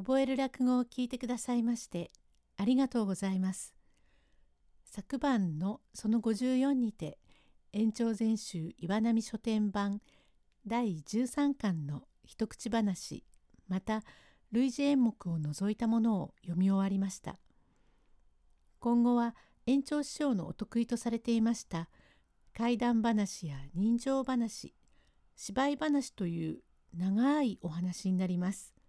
覚える落語を聞いてくださいましてありがとうございます。昨晩のその54にて延長全集岩波書店版第13巻の一口話また類似演目を除いたものを読み終わりました。今後は延長師匠のお得意とされていました怪談話や人情話芝居話という長いお話になります。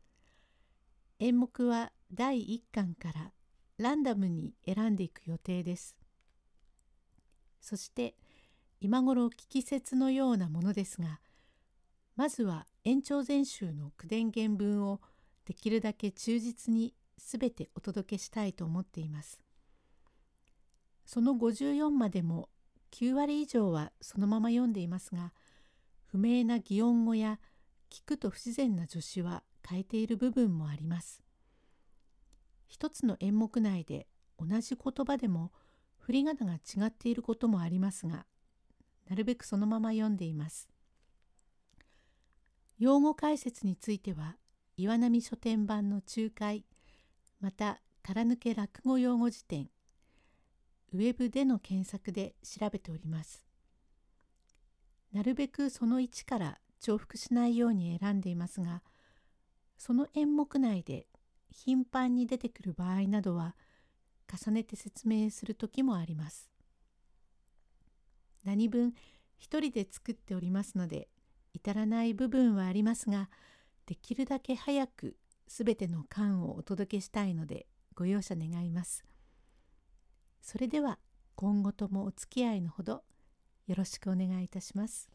演目は第1巻からランダムに選んでいく予定です。そして今頃聞き説のようなものですがまずは延長全集の口伝原文をできるだけ忠実に全てお届けしたいと思っています。その54までも9割以上はそのまま読んでいますが不明な擬音語や聞くと不自然な助詞は変えている部分もあります。一つの演目内で同じ言葉でも振り仮名が違っていることもありますがなるべくそのまま読んでいます。用語解説については岩波書店版の仲介また空抜け落語用語辞典ウェブでの検索で調べております。なるべくその1から重複しないように選んでいますがその演目内で頻繁に出てくる場合などは重ねて説明する時もあります。何分一人で作っておりますので至らない部分はありますができるだけ早くすべての巻をお届けしたいのでご容赦願います。それでは今後ともお付き合いのほどよろしくお願いいたします。